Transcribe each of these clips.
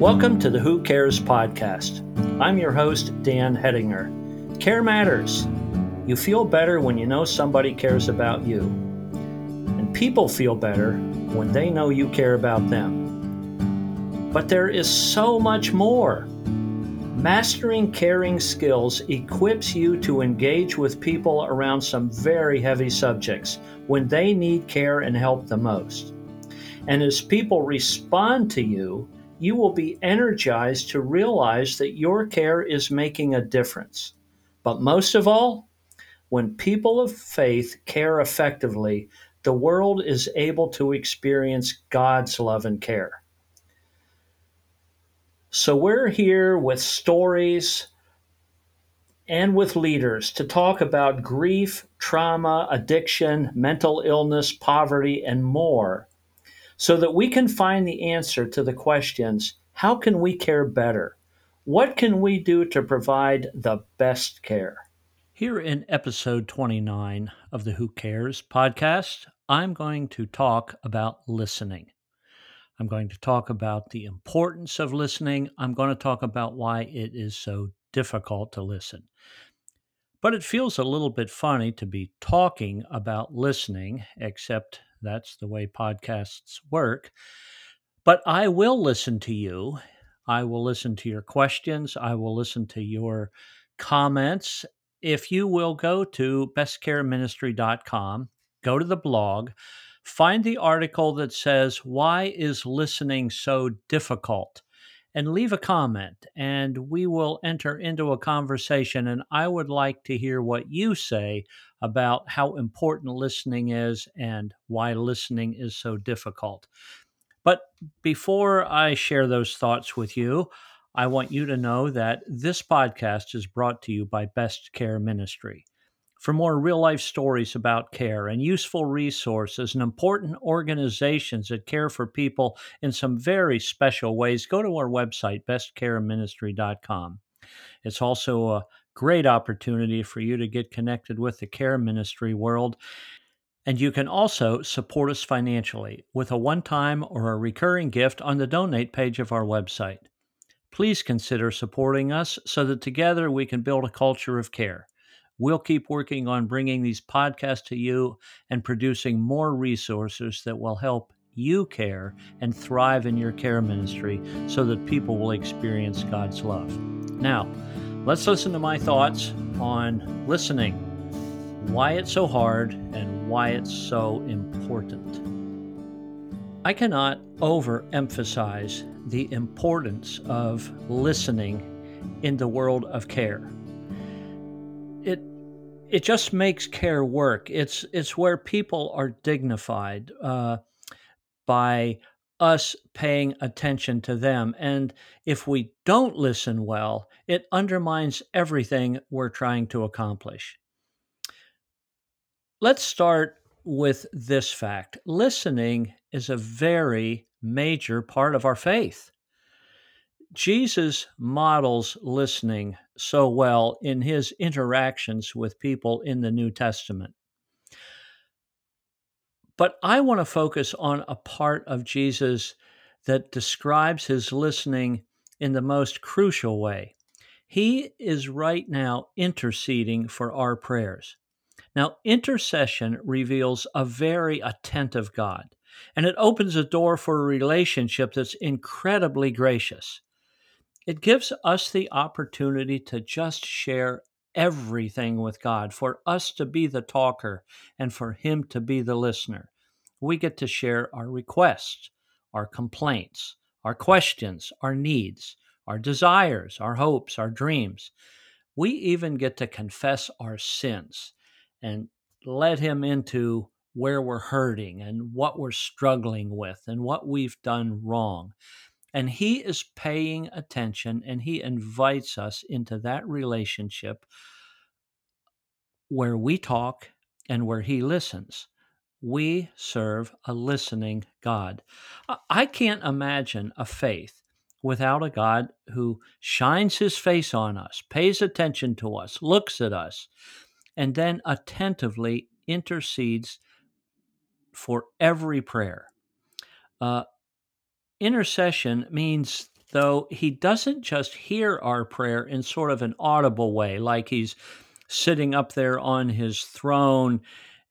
Welcome to the Who Cares podcast. I'm your host, Dan Hedinger. Care matters. You feel better when you know somebody cares about you. And people feel better when they know you care about them. But there is so much more. Mastering caring skills equips you to engage with people around some very heavy subjects when they need care and help the most. And as people respond to you, you will be energized to realize that your care is making a difference. But most of all, when people of faith care effectively, the world is able to experience God's love and care. So we're here with stories and with leaders to talk about grief, trauma, addiction, mental illness, poverty, and more so that we can find the answer to the questions how can we care better? What can we do to provide the best care? Here in episode 29 of the Who Cares podcast, I'm going to talk about listening. I'm going to talk about the importance of listening. I'm going to talk about why it is so difficult to listen. But it feels a little bit funny to be talking about listening, except that's the way podcasts work. But I will listen to you. I will listen to your questions. I will listen to your comments. If you will go to bestcareministry.com, go to the blog, find the article that says, Why is listening so difficult? and leave a comment, and we will enter into a conversation. And I would like to hear what you say about how important listening is and why listening is so difficult. But before I share those thoughts with you, I want you to know that this podcast is brought to you by Best Care Ministry. For more real life stories about care and useful resources and important organizations that care for people in some very special ways, go to our website, bestcareministry.com. It's also a great opportunity for you to get connected with the care ministry world. And you can also support us financially with a one time or a recurring gift on the donate page of our website. Please consider supporting us so that together we can build a culture of care. We'll keep working on bringing these podcasts to you and producing more resources that will help you care and thrive in your care ministry so that people will experience God's love. Now, let's listen to my thoughts on listening, why it's so hard, and why it's so important. I cannot overemphasize the importance of listening in the world of care it it just makes care work. It's it's where people are dignified uh, by us paying attention to them, and if we don't listen well, it undermines everything we're trying to accomplish. Let's start with this fact: listening is a very major part of our faith. Jesus models listening so well in his interactions with people in the New Testament. But I want to focus on a part of Jesus that describes his listening in the most crucial way. He is right now interceding for our prayers. Now, intercession reveals a very attentive God, and it opens a door for a relationship that's incredibly gracious. It gives us the opportunity to just share everything with God, for us to be the talker and for Him to be the listener. We get to share our requests, our complaints, our questions, our needs, our desires, our hopes, our dreams. We even get to confess our sins and let Him into where we're hurting and what we're struggling with and what we've done wrong. And he is paying attention and he invites us into that relationship where we talk and where he listens. We serve a listening God. I can't imagine a faith without a God who shines his face on us, pays attention to us, looks at us, and then attentively intercedes for every prayer. Uh, intercession means though, he doesn't just hear our prayer in sort of an audible way, like he's sitting up there on his throne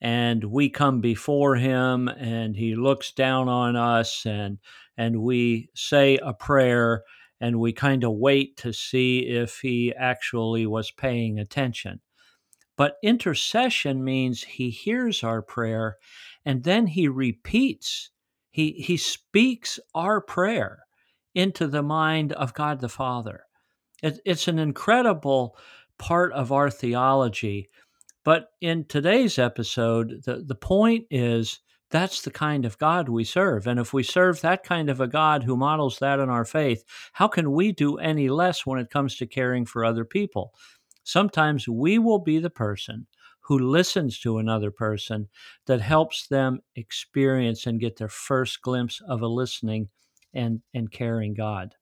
and we come before him and he looks down on us and and we say a prayer and we kind of wait to see if he actually was paying attention. But intercession means he hears our prayer and then he repeats. He, he speaks our prayer into the mind of God the Father. It, it's an incredible part of our theology. But in today's episode, the, the point is that's the kind of God we serve. And if we serve that kind of a God who models that in our faith, how can we do any less when it comes to caring for other people? Sometimes we will be the person who listens to another person that helps them experience and get their first glimpse of a listening and, and caring God.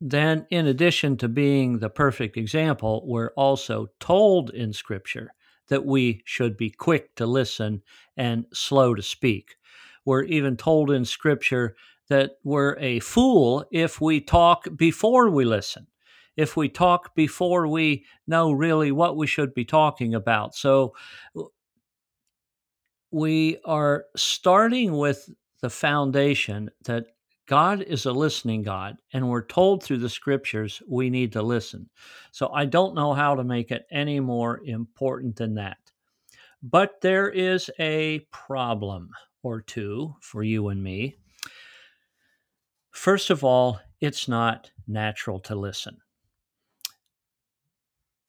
Then, in addition to being the perfect example, we're also told in Scripture that we should be quick to listen and slow to speak. We're even told in Scripture that we're a fool if we talk before we listen, if we talk before we know really what we should be talking about. So, we are starting with the foundation that God is a listening God, and we're told through the scriptures we need to listen. So I don't know how to make it any more important than that. But there is a problem or two for you and me. First of all, it's not natural to listen.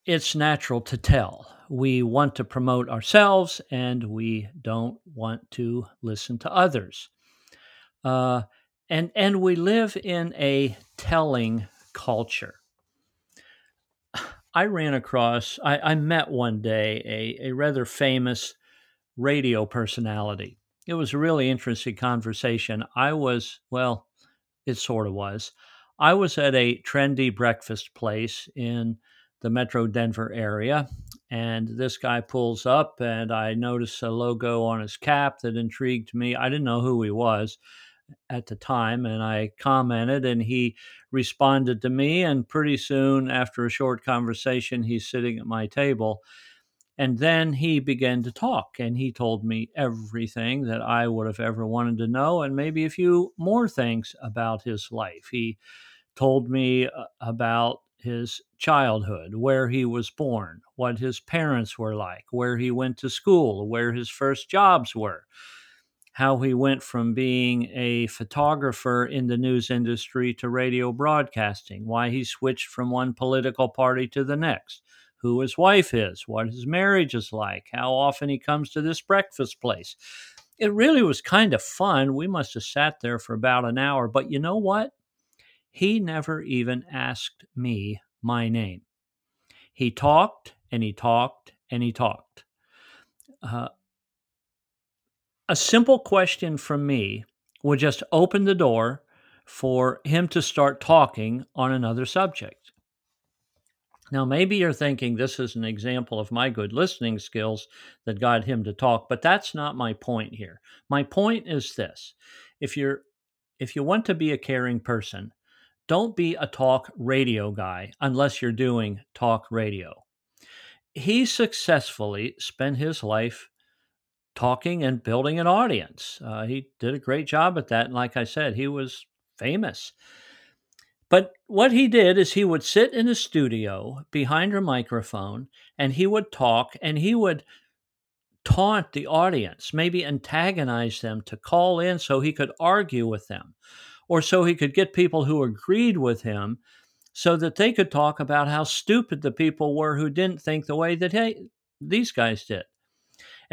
It's natural to tell. We want to promote ourselves and we don't want to listen to others. Uh, and and we live in a telling culture. I ran across, I, I met one day a, a rather famous radio personality. It was a really interesting conversation. I was, well, it sort of was. I was at a trendy breakfast place in the Metro Denver area, and this guy pulls up, and I notice a logo on his cap that intrigued me. I didn't know who he was at the time and I commented and he responded to me and pretty soon after a short conversation he's sitting at my table and then he began to talk and he told me everything that I would have ever wanted to know and maybe a few more things about his life. He told me uh, about his childhood, where he was born, what his parents were like, where he went to school, where his first jobs were how he went from being a photographer in the news industry to radio broadcasting, why he switched from one political party to the next, who his wife is, what his marriage is like, how often he comes to this breakfast place. It really was kind of fun. We must have sat there for about an hour, but you know what? He never even asked me my name. He talked and he talked and he talked. Uh, a simple question from me would just open the door for him to start talking on another subject. Now, maybe you're thinking this is an example of my good listening skills that got him to talk, but that's not my point here. My point is this if you're if you want to be a caring person, don't be a talk radio guy unless you're doing talk radio. He successfully spent his life talking and building an audience. Uh, he did a great job at that. And like I said, he was famous. But what he did is he would sit in a studio behind a microphone and he would talk and he would taunt the audience, maybe antagonize them to call in so he could argue with them or so he could get people who agreed with him so that they could talk about how stupid the people were who didn't think the way that hey, these guys did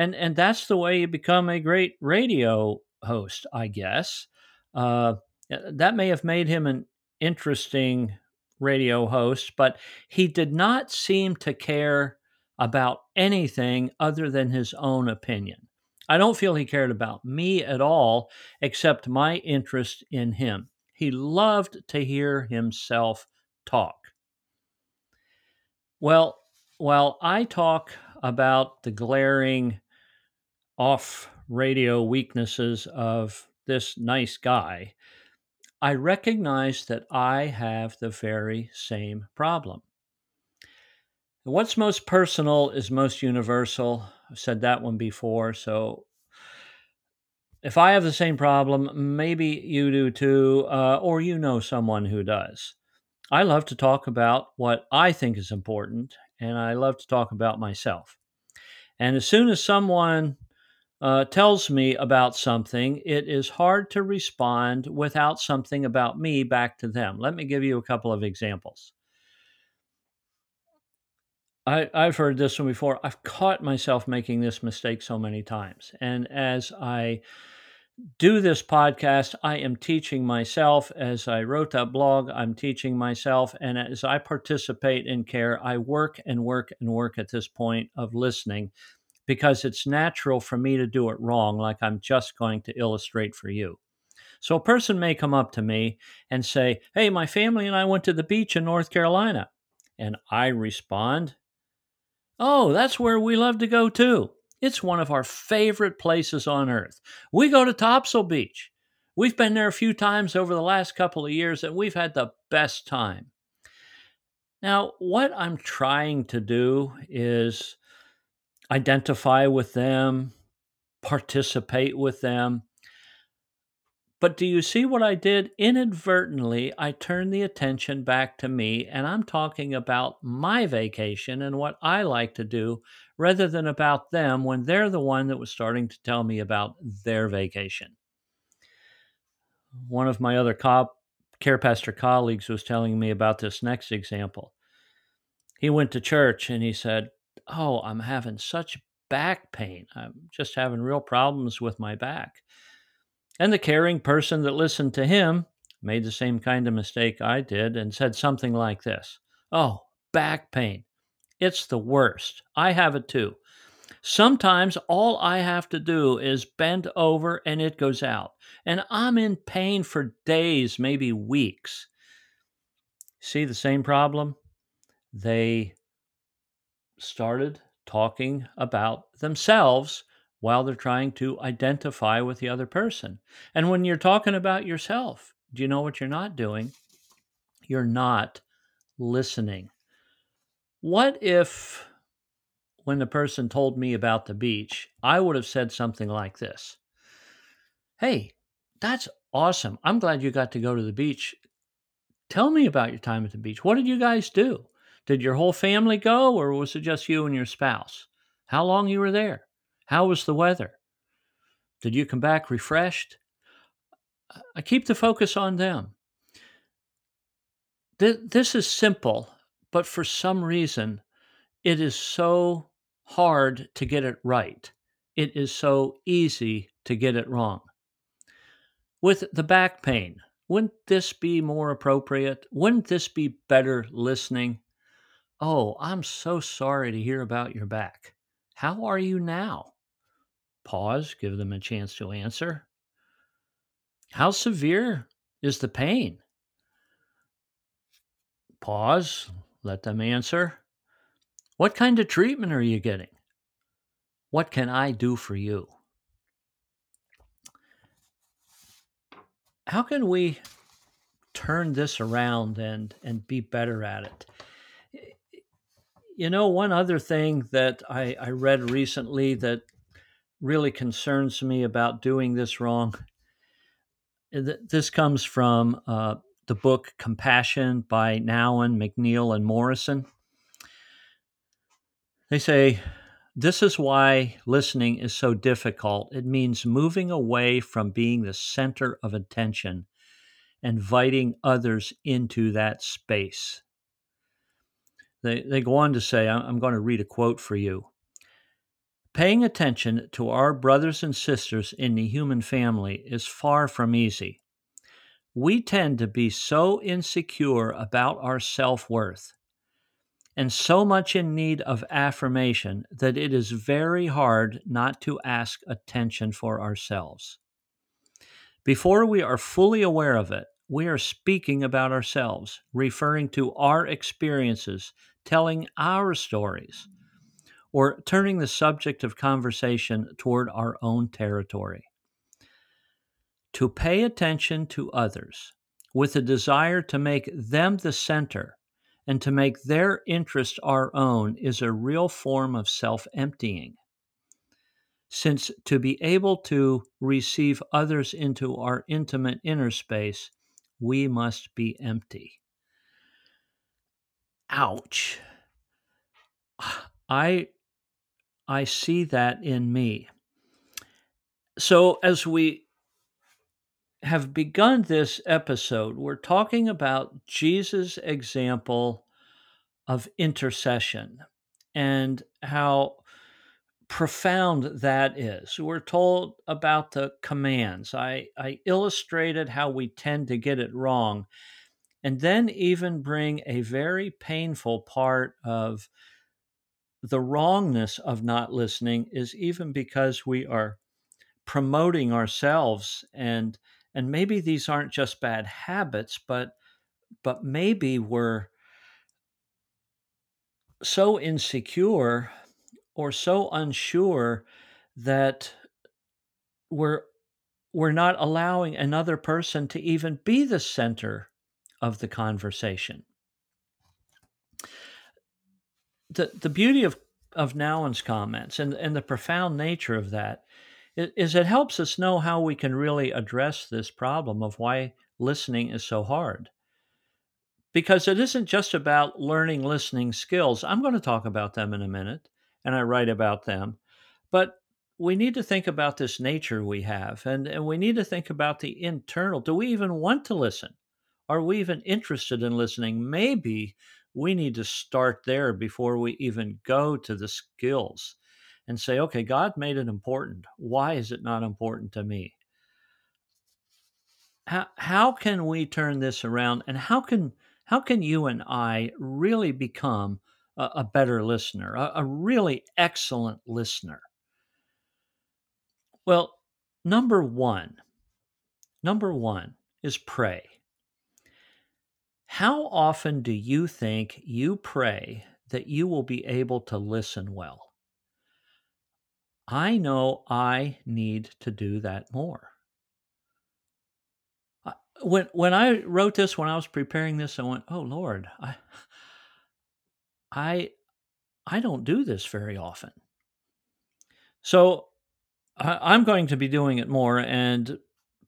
and and that's the way you become a great radio host, I guess. Uh, that may have made him an interesting radio host, but he did not seem to care about anything other than his own opinion. I don't feel he cared about me at all, except my interest in him. He loved to hear himself talk. Well, while I talk about the glaring off radio weaknesses of this nice guy, I recognize that I have the very same problem. What's most personal is most universal. I've said that one before. So if I have the same problem, maybe you do too, uh, or you know someone who does. I love to talk about what I think is important, and I love to talk about myself. And as soon as someone uh, tells me about something, it is hard to respond without something about me back to them. Let me give you a couple of examples. I, I've heard this one before. I've caught myself making this mistake so many times. And as I do this podcast, I am teaching myself. As I wrote that blog, I'm teaching myself. And as I participate in care, I work and work and work at this point of listening because it's natural for me to do it wrong, like I'm just going to illustrate for you. So a person may come up to me and say, Hey, my family and I went to the beach in North Carolina. And I respond, Oh, that's where we love to go too. It's one of our favorite places on earth. We go to Topsail Beach. We've been there a few times over the last couple of years and we've had the best time. Now, what I'm trying to do is identify with them, participate with them. But do you see what I did? Inadvertently, I turned the attention back to me, and I'm talking about my vacation and what I like to do rather than about them when they're the one that was starting to tell me about their vacation. One of my other co- care pastor colleagues was telling me about this next example. He went to church and he said, Oh, I'm having such back pain. I'm just having real problems with my back. And the caring person that listened to him made the same kind of mistake I did and said something like this Oh, back pain. It's the worst. I have it too. Sometimes all I have to do is bend over and it goes out. And I'm in pain for days, maybe weeks. See the same problem? They started talking about themselves while they're trying to identify with the other person. And when you're talking about yourself, do you know what you're not doing? You're not listening. What if, when the person told me about the beach, I would have said something like this Hey, that's awesome. I'm glad you got to go to the beach. Tell me about your time at the beach. What did you guys do? Did your whole family go, or was it just you and your spouse? How long you were there? How was the weather? Did you come back refreshed? I keep the focus on them. This is simple, but for some reason, it is so hard to get it right. It is so easy to get it wrong. With the back pain, wouldn't this be more appropriate? Wouldn't this be better listening? Oh, I'm so sorry to hear about your back. How are you now? Pause, give them a chance to answer. How severe is the pain? Pause, let them answer. What kind of treatment are you getting? What can I do for you? How can we turn this around and, and be better at it? You know, one other thing that I, I read recently that really concerns me about doing this wrong. This comes from uh, the book Compassion by Nouwen, McNeill, and Morrison. They say, This is why listening is so difficult. It means moving away from being the center of attention, inviting others into that space. They, they go on to say, I'm going to read a quote for you. Paying attention to our brothers and sisters in the human family is far from easy. We tend to be so insecure about our self worth and so much in need of affirmation that it is very hard not to ask attention for ourselves. Before we are fully aware of it, we are speaking about ourselves, referring to our experiences, telling our stories, or turning the subject of conversation toward our own territory. To pay attention to others with a desire to make them the center and to make their interest our own is a real form of self emptying. Since to be able to receive others into our intimate inner space, we must be empty. Ouch. I I see that in me. So as we have begun this episode, we're talking about Jesus' example of intercession and how profound that is. We're told about the commands. I, I illustrated how we tend to get it wrong, and then even bring a very painful part of the wrongness of not listening is even because we are promoting ourselves and and maybe these aren't just bad habits but but maybe we're so insecure or so unsure that we're we're not allowing another person to even be the center of the conversation. The the beauty of of Nouwen's comments and, and the profound nature of that is, it helps us know how we can really address this problem of why listening is so hard because it isn't just about learning listening skills. I'm going to talk about them in a minute, and I write about them. But we need to think about this nature we have, and, and we need to think about the internal. Do we even want to listen? Are we even interested in listening? Maybe we need to start there before we even go to the skills and say, okay, God made it important. Why is it not important to me? How, how can we turn this around and how can how can you and I really become a, a better listener, a, a really excellent listener? Well, number one, number one is pray. How often do you think you pray that you will be able to listen well? I know I need to do that more when when I wrote this, when I was preparing this, I went, "Oh Lord, I I I don't do this very often." So I, I'm going to be doing it more, and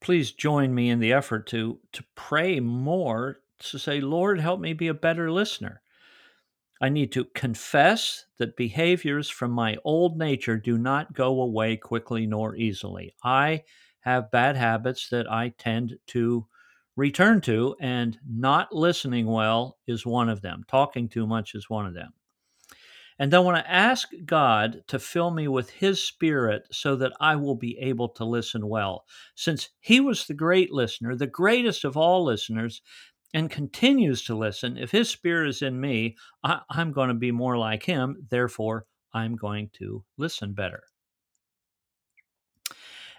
please join me in the effort to to pray more to say, "Lord, help me be a better listener." I need to confess that behaviors from my old nature do not go away quickly nor easily. I have bad habits that I tend to return to, and not listening well is one of them. Talking too much is one of them. And I want to ask God to fill me with His Spirit so that I will be able to listen well. Since He was the great listener, the greatest of all listeners, and continues to listen, if His Spirit is in me, I, am going to be more like Him. Therefore, I'm going to listen better.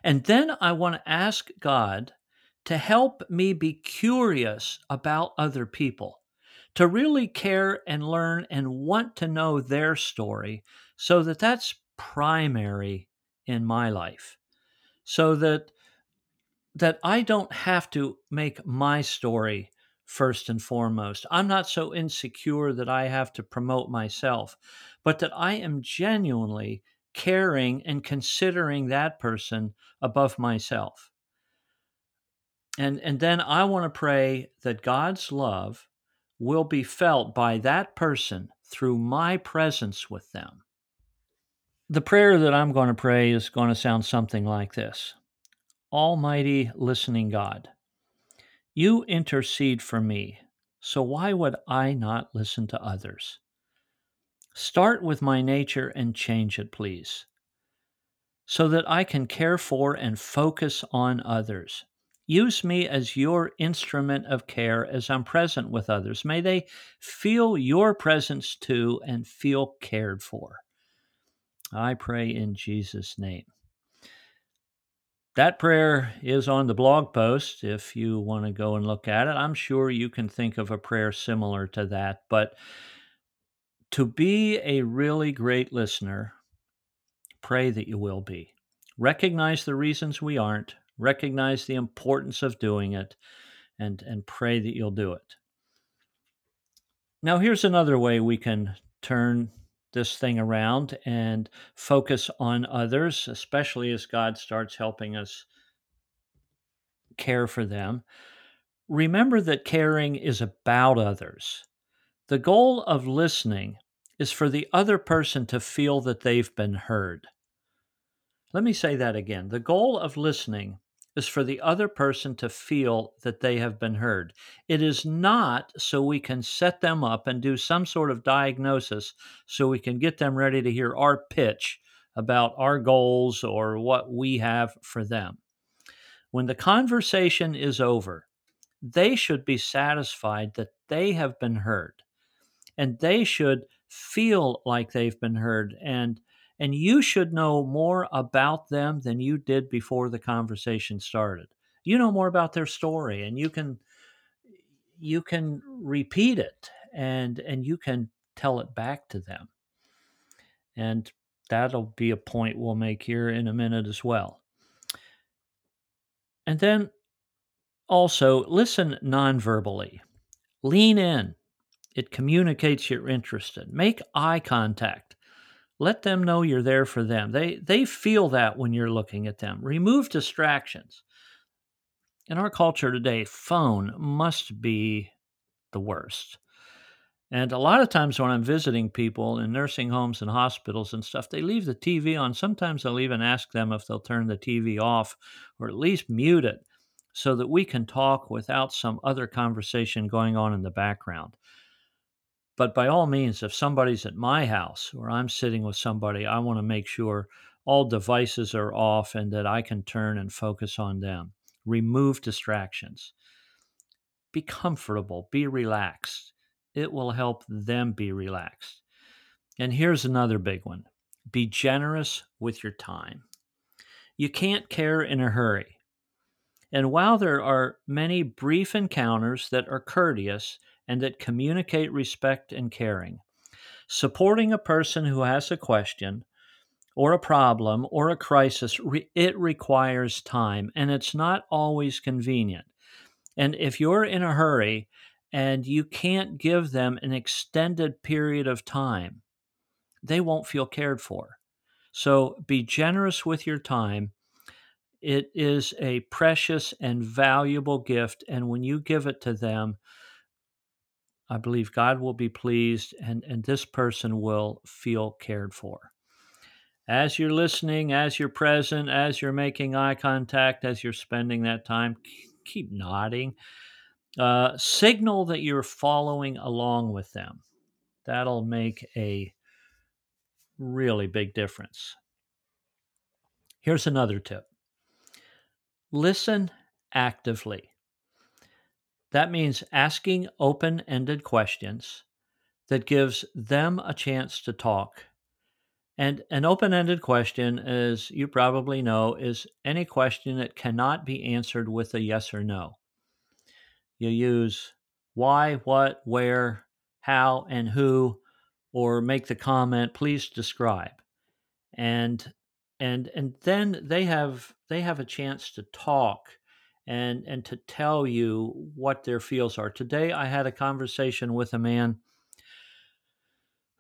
And then I want to ask God to help me be curious about other people, to really care and learn and want to know their story so that that's primary in my life. So that that I don't have to make my story first and foremost. I'm not so insecure that I have to promote myself, but that I am genuinely caring and considering that person above myself and and then I want to pray that God's love will be felt by that person through my presence with them. The prayer that I'm going to pray is going to sound something like this Almighty listening God, you intercede for me, so why would I not listen to others? Start with my nature and change it, please, so that I can care for and focus on others Use me as your instrument of care as I'm present with others. May they feel your presence too and feel cared for. I pray in Jesus' name. That prayer is on the blog post if you want to go and look at it. I'm sure you can think of a prayer similar to that, but to be a really great listener, pray that you will be. Recognize the reasons we aren't, recognize the importance of doing it, and, and pray that you'll do it. Now, here's another way we can turn this thing around and focus on others, especially as God starts helping us care for them. Remember that caring is about others. The goal of listening is for the other person to feel that they've been heard. Let me say that again. The goal of listening is for the other person to feel that they have been heard. It is not so we can set them up and do some sort of diagnosis so we can get them ready to hear our pitch about our goals or what we have for them. When the conversation is over, they should be satisfied that they have been heard and they should feel like they've been heard and and you should know more about them than you did before the conversation started. You know more about their story and you can you can repeat it and and you can tell it back to them. And that'll be a point we'll make here in a minute as well. And then also listen non-verbally. Lean in. It communicates you're interested make eye contact let them know you're there for them. They they feel that when you're looking at them. Remove distractions. In our culture today, phone must be the worst. And a lot of times when I'm visiting people in nursing homes and hospitals and stuff, they leave the TV on. Sometimes I'll even ask them if they'll turn the TV off or at least mute it so that we can talk without some other conversation going on in the background. But by all means, if somebody's at my house or I'm sitting with somebody, I want to make sure all devices are off and that I can turn and focus on them. Remove distractions. Be comfortable, be relaxed. It will help them be relaxed. And here's another big one be generous with your time. You can't care in a hurry. And while there are many brief encounters that are courteous, and that communicate respect and caring. Supporting a person who has a question or a problem or a crisis, it requires time and it's not always convenient. And if you're in a hurry and you can't give them an extended period of time, they won't feel cared for. So be generous with your time. It is a precious and valuable gift. And when you give it to them, I believe God will be pleased and, and this person will feel cared for. As you're listening, as you're present, as you're making eye contact, as you're spending that time, keep nodding. Uh, signal that you're following along with them. That'll make a really big difference. Here's another tip listen actively. That means asking open ended questions that gives them a chance to talk. And an open ended question, as you probably know, is any question that cannot be answered with a yes or no. You use why, what, where, how, and who, or make the comment, please describe. And and and then they have they have a chance to talk and and to tell you what their feels are. Today I had a conversation with a man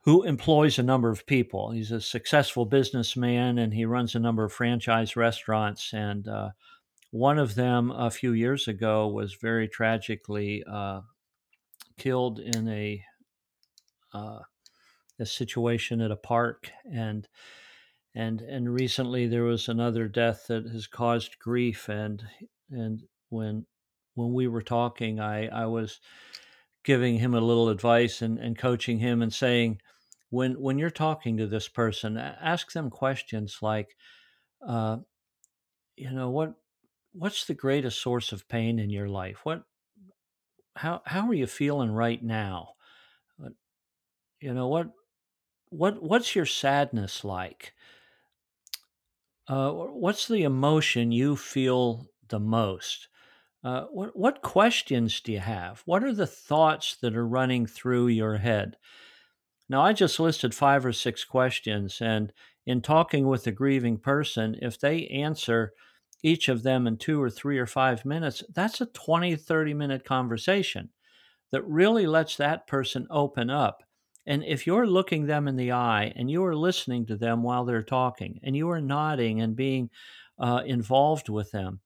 who employs a number of people. He's a successful businessman and he runs a number of franchise restaurants. And uh, one of them a few years ago was very tragically uh, killed in a uh, a situation at a park and and and recently there was another death that has caused grief and and when when we were talking, I I was giving him a little advice and, and coaching him and saying, when when you're talking to this person, ask them questions like, uh, you know, what what's the greatest source of pain in your life? What how how are you feeling right now? You know what what what's your sadness like? Uh, what's the emotion you feel the most? Uh, what, what questions do you have? What are the thoughts that are running through your head? Now, I just listed five or six questions, and in talking with a grieving person, if they answer each of them in two or three or five minutes, that's a 20, 30 minute conversation that really lets that person open up. And if you're looking them in the eye and you are listening to them while they're talking and you are nodding and being uh, involved with them,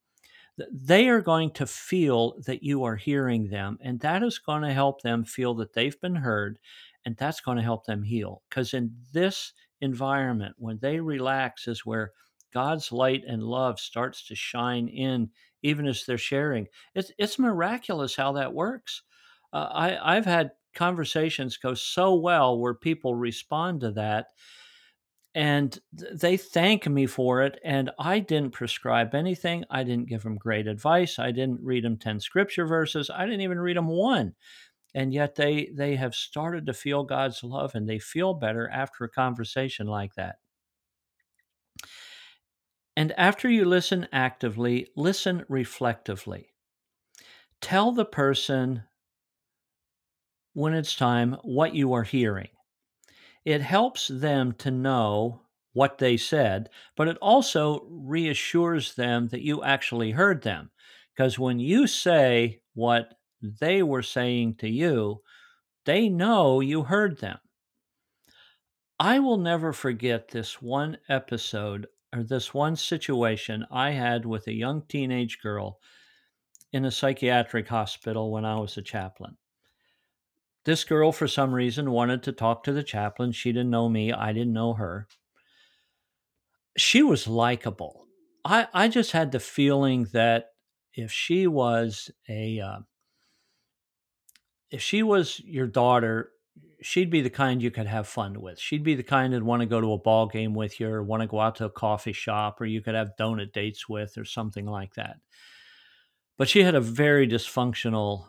they are going to feel that you are hearing them. And that is going to help them feel that they've been heard. And that's going to help them heal. Because in this environment, when they relax, is where God's light and love starts to shine in, even as they're sharing. It's, it's miraculous how that works. Uh, I, I've had conversations go so well where people respond to that and they thank me for it and i didn't prescribe anything i didn't give them great advice i didn't read them 10 scripture verses i didn't even read them one. And yet they they have started to feel god's love and they feel better after a conversation like that. And after you listen actively listen reflectively. Tell the person when it's time what you are hearing it helps them to know what they said, but it also reassures them that you actually heard them. Because when you say what they were saying to you, they know you heard them. I will never forget this one episode or this one situation I had with a young teenage girl in a psychiatric hospital when I was a chaplain. This girl, for some reason, wanted to talk to the chaplain. She didn't know me, I didn't know her. She was likable. I, I just had the feeling that if she was a uh, if she was your daughter, she'd be the kind you could have fun with. She'd be the kind that'd want to go to a ball game with you, or want to go out to a coffee shop, or you could have donut dates with, or something like that. But she had a very dysfunctional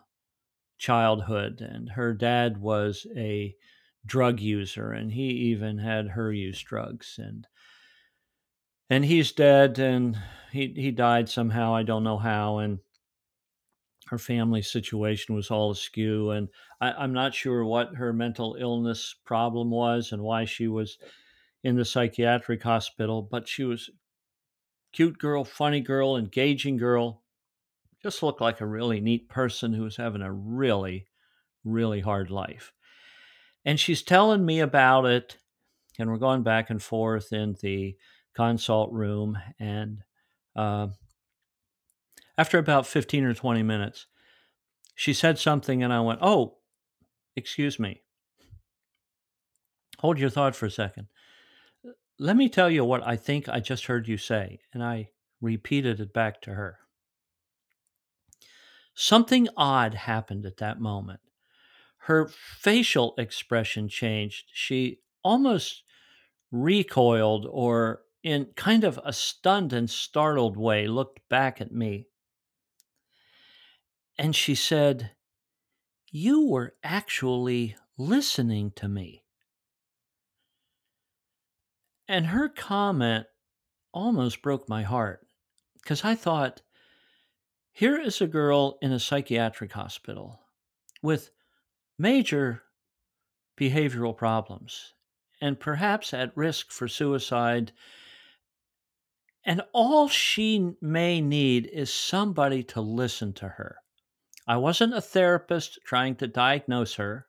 childhood, and her dad was a drug user, and he even had her use drugs, and and he's dead, and he he died somehow. I don't know how, and her family situation was all askew, and I, I'm not sure what her mental illness problem was and why she was in the psychiatric hospital, but she was cute girl, funny girl, engaging girl, just looked like a really neat person who was having a really, really hard life. And she's telling me about it, and we're going back and forth in the consult room. And uh, after about 15 or 20 minutes, she said something, and I went, Oh, excuse me. Hold your thought for a second. Let me tell you what I think I just heard you say. And I repeated it back to her. Something odd happened at that moment. Her facial expression changed. She almost recoiled or, in kind of a stunned and startled way, looked back at me. And she said, You were actually listening to me. And her comment almost broke my heart because I thought, here is a girl in a psychiatric hospital with major behavioral problems and perhaps at risk for suicide. And all she may need is somebody to listen to her. I wasn't a therapist trying to diagnose her.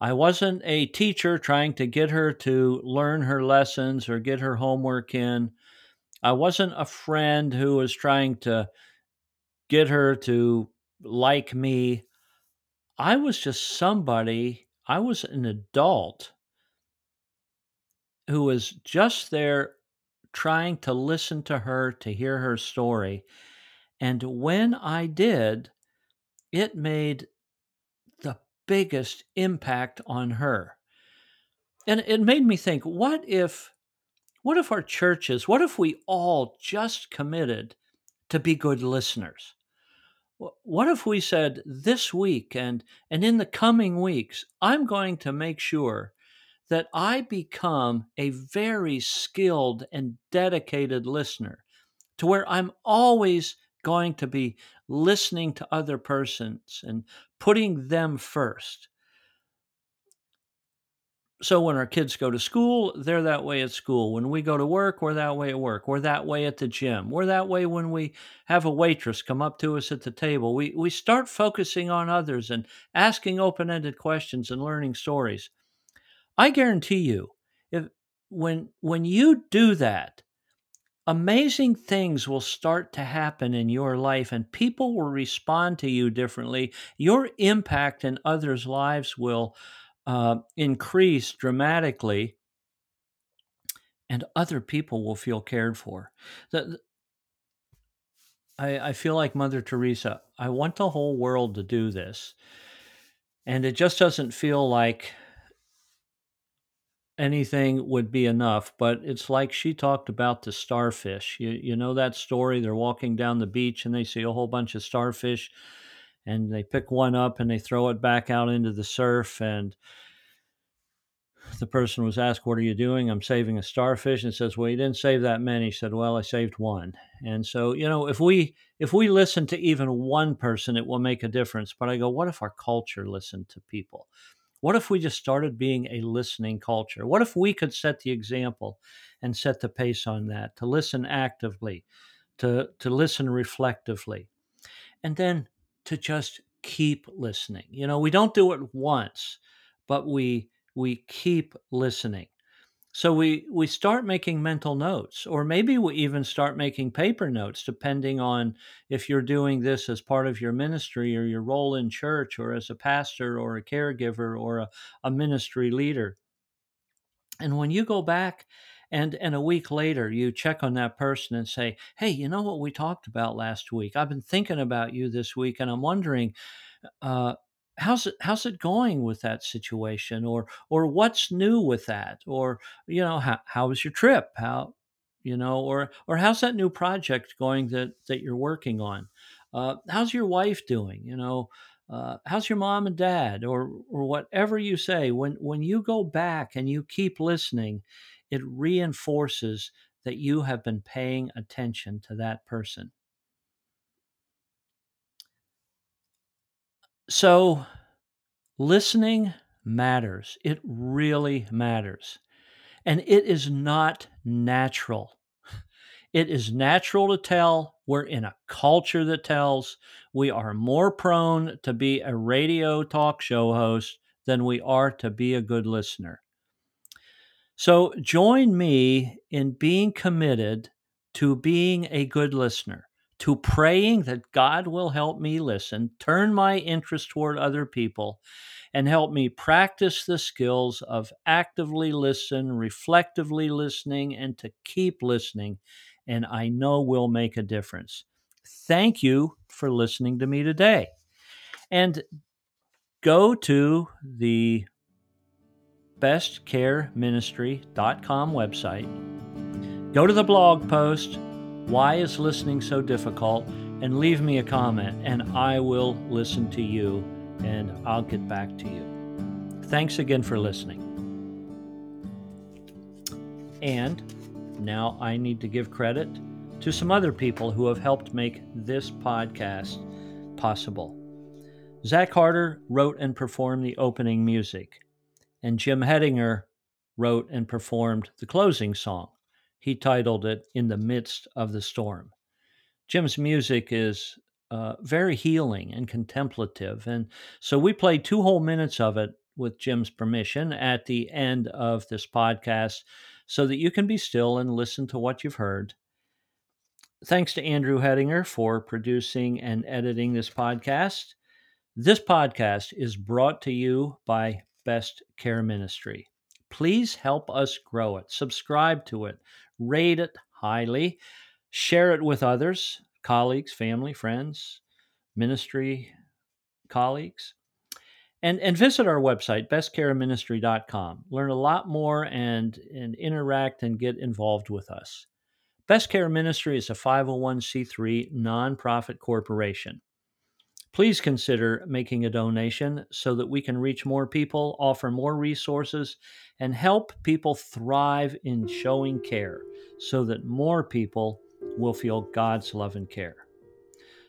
I wasn't a teacher trying to get her to learn her lessons or get her homework in. I wasn't a friend who was trying to get her to like me. I was just somebody, I was an adult who was just there trying to listen to her, to hear her story. And when I did, it made the biggest impact on her. And it made me think, what if what if our churches, what if we all just committed to be good listeners? What if we said this week and and in the coming weeks, I'm going to make sure that I become a very skilled and dedicated listener to where I'm always going to be listening to other persons and putting them first. So when our kids go to school, they're that way at school. When we go to work, we're that way at work. We're that way at the gym. We're that way when we have a waitress come up to us at the table. We we start focusing on others and asking open-ended questions and learning stories. I guarantee you, if when when you do that, amazing things will start to happen in your life and people will respond to you differently. Your impact in others' lives will uh, increase dramatically and other people will feel cared for. The, I, I feel like Mother Teresa. I want the whole world to do this. And it just doesn't feel like anything would be enough, but it's like she talked about the starfish. You, you know that story? They're walking down the beach and they see a whole bunch of starfish and they pick one up and they throw it back out into the surf and the person was asked, What are you doing? I'm saving a starfish. And says, Well, you didn't save that many. He said, Well, I saved one. And so, you know, if we if we listen to even one person, it will make a difference. But I go, what if our culture listened to people? What if we just started being a listening culture? What if we could set the example and set the pace on that, to listen actively, to, to listen reflectively, and then to just keep listening? You know, we don't do it once, but we we keep listening. So we we start making mental notes, or maybe we even start making paper notes, depending on if you're doing this as part of your ministry or your role in church, or as a pastor or a caregiver or a, a ministry leader. And when you go back and and a week later you check on that person and say, "Hey, you know what we talked about last week? I've been thinking about you this week, and I'm wondering." Uh, how's it how's it going with that situation or or what's new with that? Or you know how, how was your trip? How you know or or how's that new project going that that you're working on? Uh, how's your wife doing? You know uh, how's your mom and dad? Or or whatever you say. When when you go back and you keep listening it reinforces that you have been paying attention to that person So, listening matters. It really matters. And it is not natural. It is natural to tell. We're in a culture that tells. We are more prone to be a radio talk show host than we are to be a good listener. So, join me in being committed to being a good listener to praying that God will help me listen, turn my interest toward other people, and help me practice the skills of actively listen, reflectively listening, and to keep listening. And I know will make a difference. Thank you for listening to me today. And go to the bestcareministry.com website. Go to the blog post why is listening so difficult? And leave me a comment, and I will listen to you and I'll get back to you. Thanks again for listening. And now I need to give credit to some other people who have helped make this podcast possible. Zach Harder wrote and performed the opening music, and Jim Hedinger wrote and performed the closing song. He titled it In the Midst of the Storm. Jim's music is uh, very healing and contemplative. And so we played two whole minutes of it with Jim's permission at the end of this podcast so that you can be still and listen to what you've heard. Thanks to Andrew Hedinger for producing and editing this podcast. This podcast is brought to you by Best Care Ministry. Please help us grow it. Subscribe to it, rate it highly, share it with others, colleagues, family, friends, ministry colleagues. And, and visit our website, bestcareministry.com. Learn a lot more and, and interact and get involved with us. Best Care Ministry is a 501c3 nonprofit corporation. Please consider making a donation so that we can reach more people, offer more resources, and help people thrive in showing care so that more people will feel God's love and care.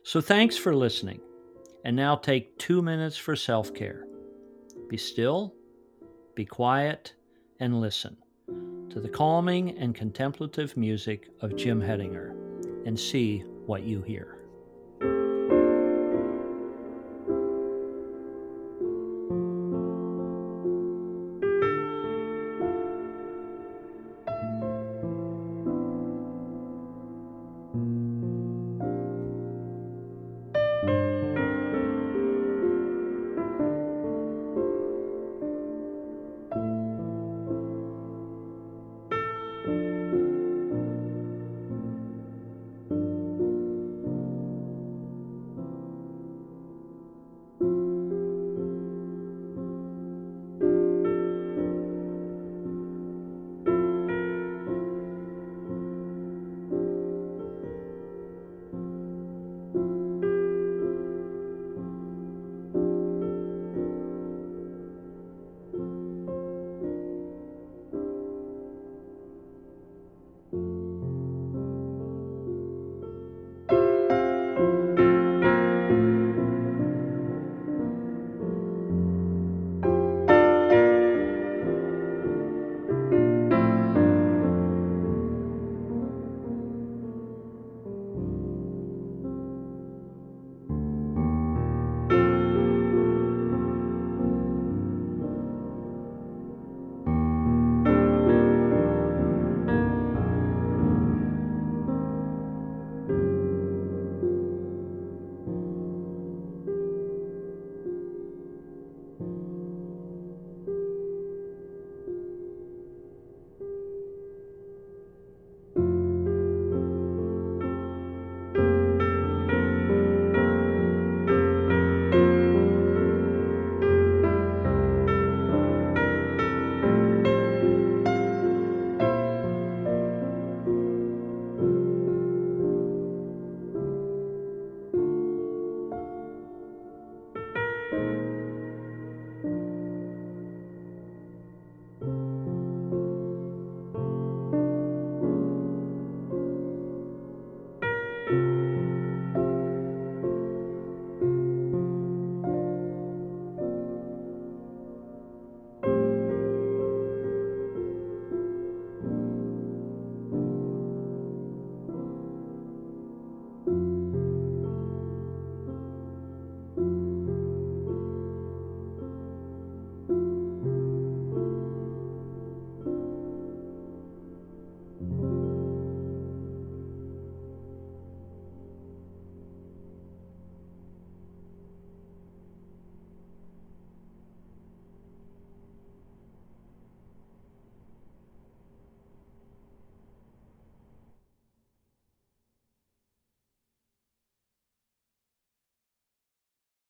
So, thanks for listening. And now take two minutes for self care. Be still, be quiet, and listen to the calming and contemplative music of Jim Hedinger and see what you hear.